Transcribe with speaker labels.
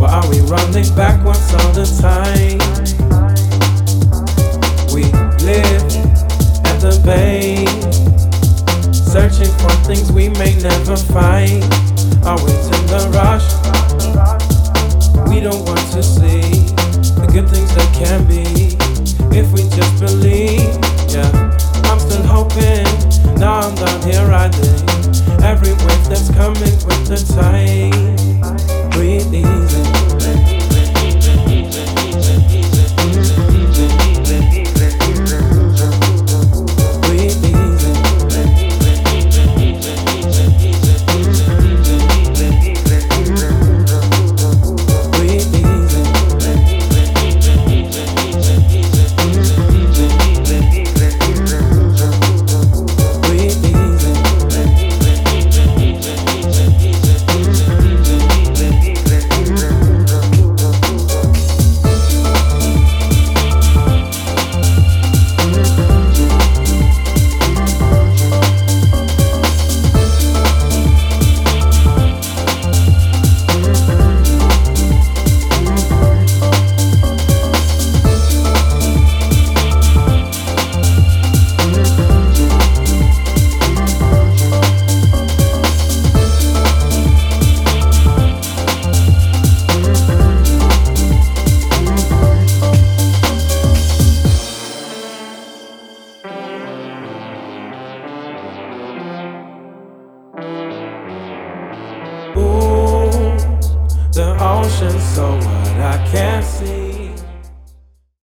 Speaker 1: Why are we running backwards all the time? We live at the bay, searching for things we may never find. Always in the rush, we don't want to see the good things that can be if we just believe. Yeah, I'm still hoping. Now I'm down here riding every wave that's coming with the tide. Breathing. Ooh, the ocean so what I can't see.